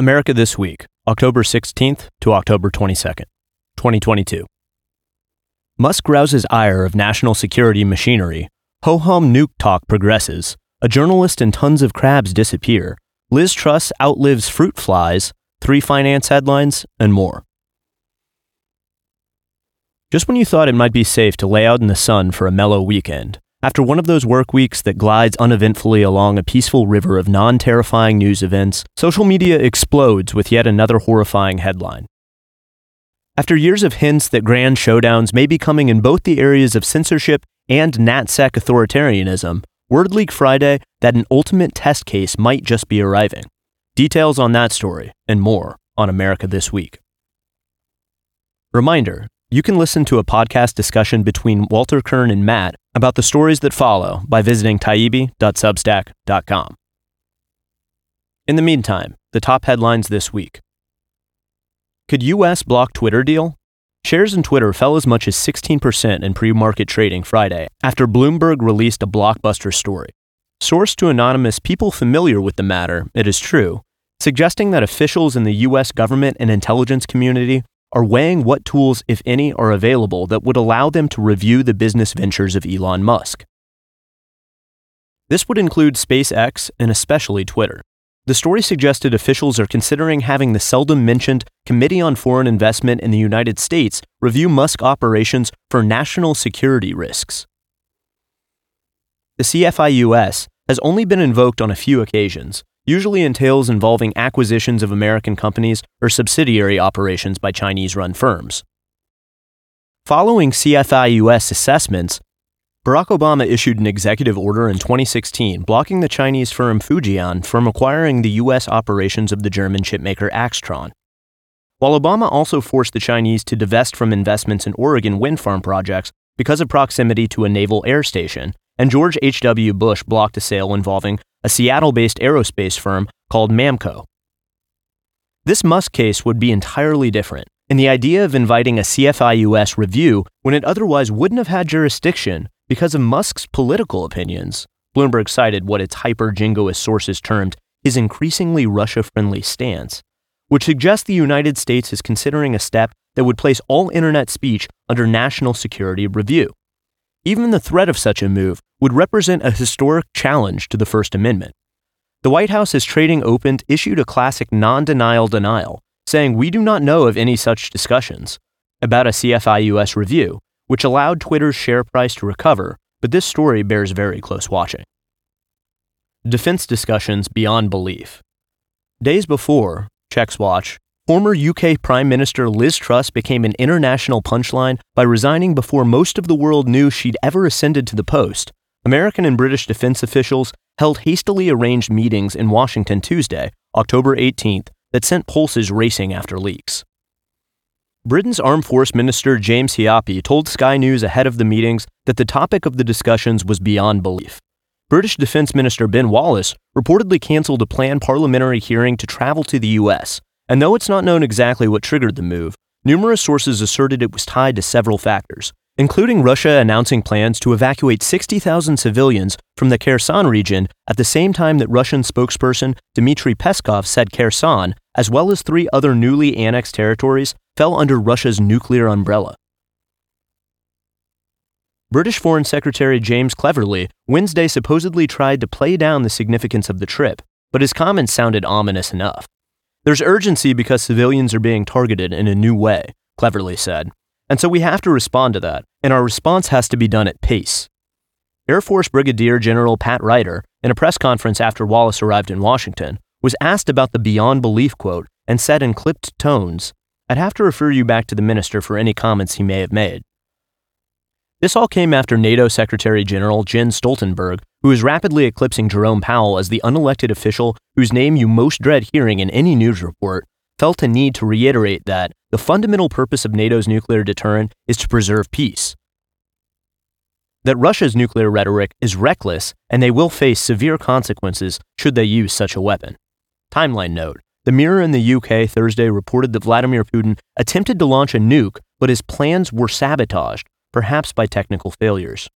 America This Week, October 16th to October 22nd, 2022. Musk rouses ire of national security machinery. Ho hum nuke talk progresses. A journalist and tons of crabs disappear. Liz Truss outlives fruit flies. Three finance headlines, and more. Just when you thought it might be safe to lay out in the sun for a mellow weekend, after one of those work weeks that glides uneventfully along a peaceful river of non terrifying news events, social media explodes with yet another horrifying headline. After years of hints that grand showdowns may be coming in both the areas of censorship and NatSec authoritarianism, word leaked Friday that an ultimate test case might just be arriving. Details on that story and more on America This Week. Reminder you can listen to a podcast discussion between Walter Kirn and Matt about the stories that follow by visiting taibbi.substack.com. In the meantime, the top headlines this week. Could US block Twitter deal? Shares in Twitter fell as much as 16% in pre market trading Friday after Bloomberg released a blockbuster story. Sourced to anonymous people familiar with the matter, it is true, suggesting that officials in the US government and intelligence community are weighing what tools, if any, are available that would allow them to review the business ventures of Elon Musk. This would include SpaceX and especially Twitter. The story suggested officials are considering having the seldom mentioned Committee on Foreign Investment in the United States review Musk operations for national security risks. The CFIUS has only been invoked on a few occasions, usually entails involving acquisitions of American companies or subsidiary operations by Chinese run firms. Following CFIUS assessments, Barack Obama issued an executive order in 2016 blocking the Chinese firm Fujian from acquiring the U.S. operations of the German chipmaker Aixtron. While Obama also forced the Chinese to divest from investments in Oregon wind farm projects because of proximity to a naval air station, and George H.W. Bush blocked a sale involving a Seattle based aerospace firm called Mamco. This Musk case would be entirely different, and the idea of inviting a CFIUS review when it otherwise wouldn't have had jurisdiction because of Musk's political opinions. Bloomberg cited what its hyper jingoist sources termed his increasingly Russia friendly stance, which suggests the United States is considering a step that would place all internet speech under national security review. Even the threat of such a move would represent a historic challenge to the First Amendment. The White House as trading opened issued a classic non denial denial, saying we do not know of any such discussions about a CFIUS review, which allowed Twitter's share price to recover, but this story bears very close watching. Defense discussions beyond belief. Days before, Checks Watch, Former UK Prime Minister Liz Truss became an international punchline by resigning before most of the world knew she'd ever ascended to the post. American and British defense officials held hastily arranged meetings in Washington Tuesday, October 18th, that sent pulses racing after leaks. Britain's Armed Force Minister James Heappey told Sky News ahead of the meetings that the topic of the discussions was beyond belief. British Defense Minister Ben Wallace reportedly canceled a planned parliamentary hearing to travel to the U.S., and though it's not known exactly what triggered the move, numerous sources asserted it was tied to several factors, including Russia announcing plans to evacuate 60,000 civilians from the Kherson region at the same time that Russian spokesperson Dmitry Peskov said Kherson, as well as three other newly annexed territories, fell under Russia's nuclear umbrella. British Foreign Secretary James Cleverly Wednesday supposedly tried to play down the significance of the trip, but his comments sounded ominous enough. There's urgency because civilians are being targeted in a new way, Cleverly said. And so we have to respond to that, and our response has to be done at pace. Air Force Brigadier General Pat Ryder, in a press conference after Wallace arrived in Washington, was asked about the beyond belief quote and said in clipped tones, I'd have to refer you back to the minister for any comments he may have made. This all came after NATO Secretary General Jens Stoltenberg who is rapidly eclipsing Jerome Powell as the unelected official whose name you most dread hearing in any news report, felt a need to reiterate that the fundamental purpose of NATO's nuclear deterrent is to preserve peace. That Russia's nuclear rhetoric is reckless and they will face severe consequences should they use such a weapon. Timeline note The Mirror in the UK Thursday reported that Vladimir Putin attempted to launch a nuke, but his plans were sabotaged, perhaps by technical failures.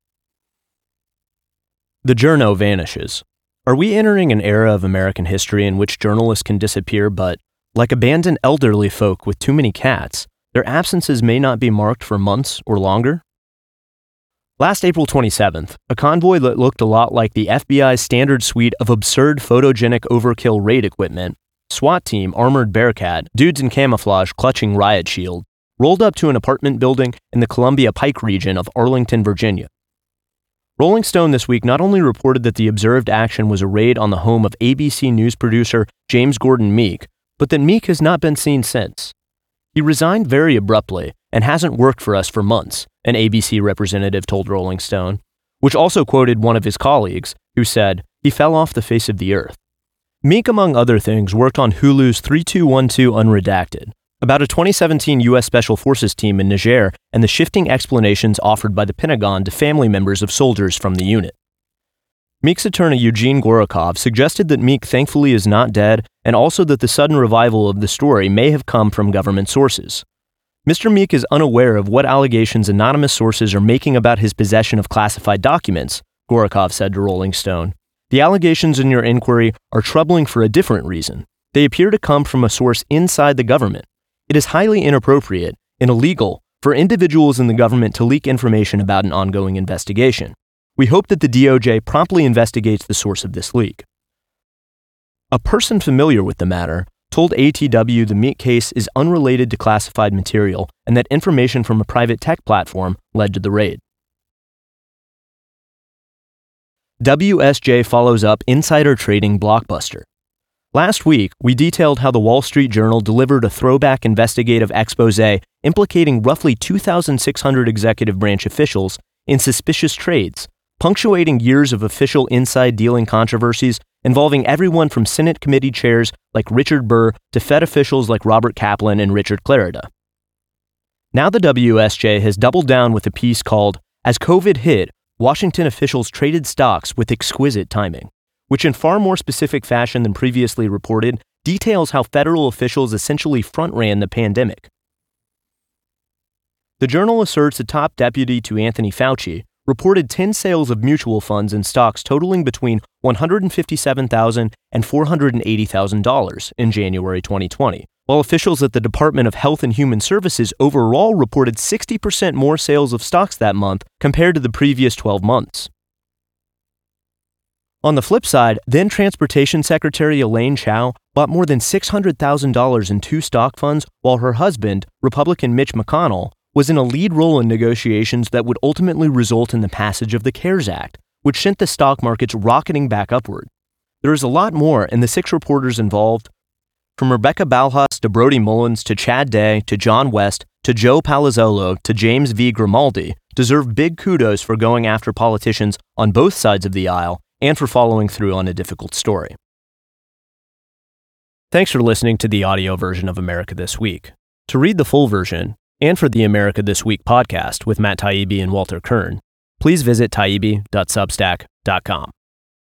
The journo vanishes. Are we entering an era of American history in which journalists can disappear, but like abandoned elderly folk with too many cats, their absences may not be marked for months or longer? Last April 27th, a convoy that looked a lot like the FBI's standard suite of absurd photogenic overkill raid equipment, SWAT team armored Bearcat, dudes in camouflage clutching riot shield, rolled up to an apartment building in the Columbia Pike region of Arlington, Virginia. Rolling Stone this week not only reported that the observed action was a raid on the home of ABC News producer James Gordon Meek, but that Meek has not been seen since. He resigned very abruptly and hasn't worked for us for months, an ABC representative told Rolling Stone, which also quoted one of his colleagues, who said, he fell off the face of the earth. Meek, among other things, worked on Hulu's 3212 Unredacted, about a 2017 U.S. Special Forces team in Niger and the shifting explanations offered by the Pentagon to family members of soldiers from the unit. Meek's attorney Eugene Gorokhov suggested that Meek thankfully is not dead and also that the sudden revival of the story may have come from government sources. Mr. Meek is unaware of what allegations anonymous sources are making about his possession of classified documents, Gorokhov said to Rolling Stone. The allegations in your inquiry are troubling for a different reason. They appear to come from a source inside the government. It is highly inappropriate and illegal for individuals in the government to leak information about an ongoing investigation. We hope that the DOJ promptly investigates the source of this leak. A person familiar with the matter told ATW the Meek case is unrelated to classified material and that information from a private tech platform led to the raid. WSJ follows up insider trading blockbuster. Last week, we detailed how the Wall Street Journal delivered a throwback investigative expose implicating roughly 2,600 executive branch officials in suspicious trades, punctuating years of official inside dealing controversies involving everyone from Senate committee chairs like Richard Burr to Fed officials like Robert Kaplan and Richard Clarida. Now the WSJ has doubled down with a piece called As COVID Hit, Washington Officials Traded Stocks with Exquisite Timing which in far more specific fashion than previously reported details how federal officials essentially front ran the pandemic. The journal asserts a top deputy to Anthony Fauci reported 10 sales of mutual funds and stocks totaling between $157,000 and $480,000 in January 2020, while officials at the Department of Health and Human Services overall reported 60% more sales of stocks that month compared to the previous 12 months. On the flip side, then Transportation Secretary Elaine Chao bought more than $600,000 in two stock funds while her husband, Republican Mitch McConnell, was in a lead role in negotiations that would ultimately result in the passage of the CARES Act, which sent the stock markets rocketing back upward. There is a lot more, and the six reporters involved, from Rebecca Ballhaus to Brody Mullins to Chad Day to John West to Joe Palazzolo to James V. Grimaldi, deserve big kudos for going after politicians on both sides of the aisle and for following through on a difficult story. Thanks for listening to the audio version of America This Week. To read the full version, and for the America This Week podcast with Matt Taibbi and Walter Kirn, please visit taibbi.substack.com.